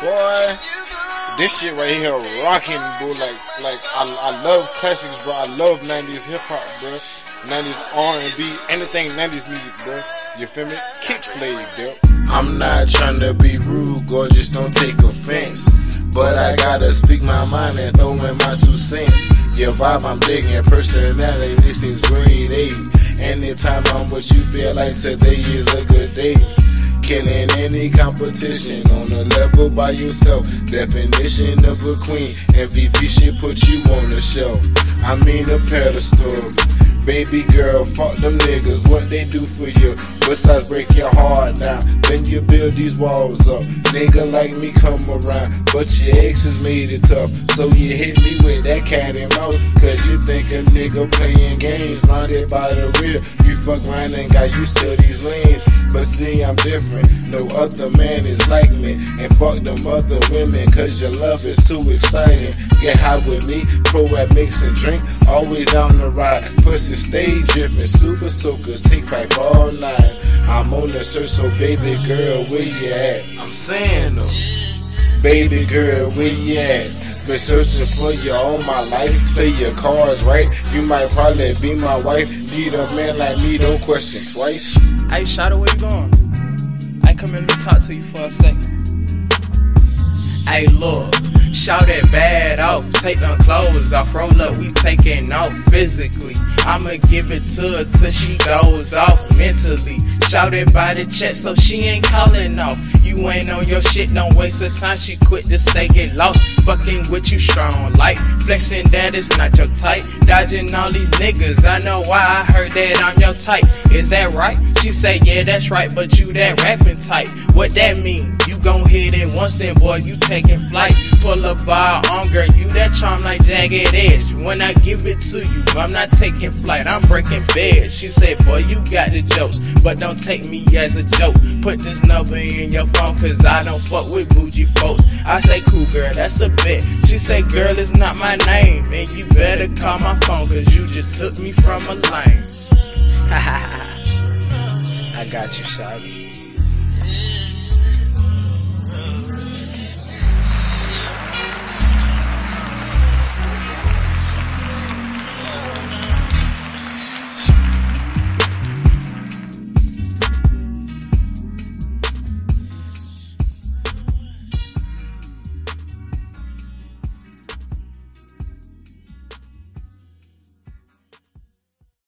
Boy, this shit right here rocking, bro. Like, like I, I love classics, bro. I love 90s hip hop, bro. 90s R&B, anything 90s music, bro. You feel me? Kick flavor, bro. I'm not trying to be rude, gorgeous, don't take offense. But I gotta speak my mind and throw in my two cents. Your vibe I'm digging, personality, this seems grade eh? A. Anytime I'm with you, feel like today is a good day killing any competition on a level by yourself. Definition of a queen, MVP should put you on the shelf. I mean a pedestal. Baby girl, fuck them niggas, what they do for you. Besides break your heart now, then you build these walls up. Nigga like me come around, but your exes made it tough. So you hit me with that cat and mouse, cause you think a nigga playing games, blinded by the real. You fuck around and got used to these lanes. But see, I'm different, no other man is like me. And fuck them other women, cause your love is too exciting. Get high with me, pro at mix and drink, always on the ride. Pussy stay dripping, super soakers, take pipe all night. I'm on the search, so baby girl, where you at? I'm saying though, baby girl, where you at? Been searching for you all my life. Play your cards right. You might probably be my wife. Need a man like me, don't question twice. Hey, Shadow, where you going? I come in, let me talk to you for a second. Hey, look. Shout that bad off, take them clothes off, roll up, we taking off physically. I'ma give it to her till she goes off mentally. Shout it by the check so she ain't calling off. You ain't on your shit, don't waste her time. She quit to say get lost. Fucking with you strong, like flexing that is not your type. Dodging all these niggas, I know why I heard that I'm your type. Is that right? She say, yeah, that's right, but you that rapping type. What that mean? You gon' hit it once, then boy, you taking flight. Pull up bar on girl, you that charm like jagged edge. When I give it to you, I'm not taking flight, I'm breaking bed. She said, boy, you got the jokes, but don't take me as a joke. Put this number in your phone, cause I don't fuck with bougie folks. I say, cool girl, that's a She say, girl, it's not my name, and you better call my phone, cause you just took me from a lane. I got you, Shaggy.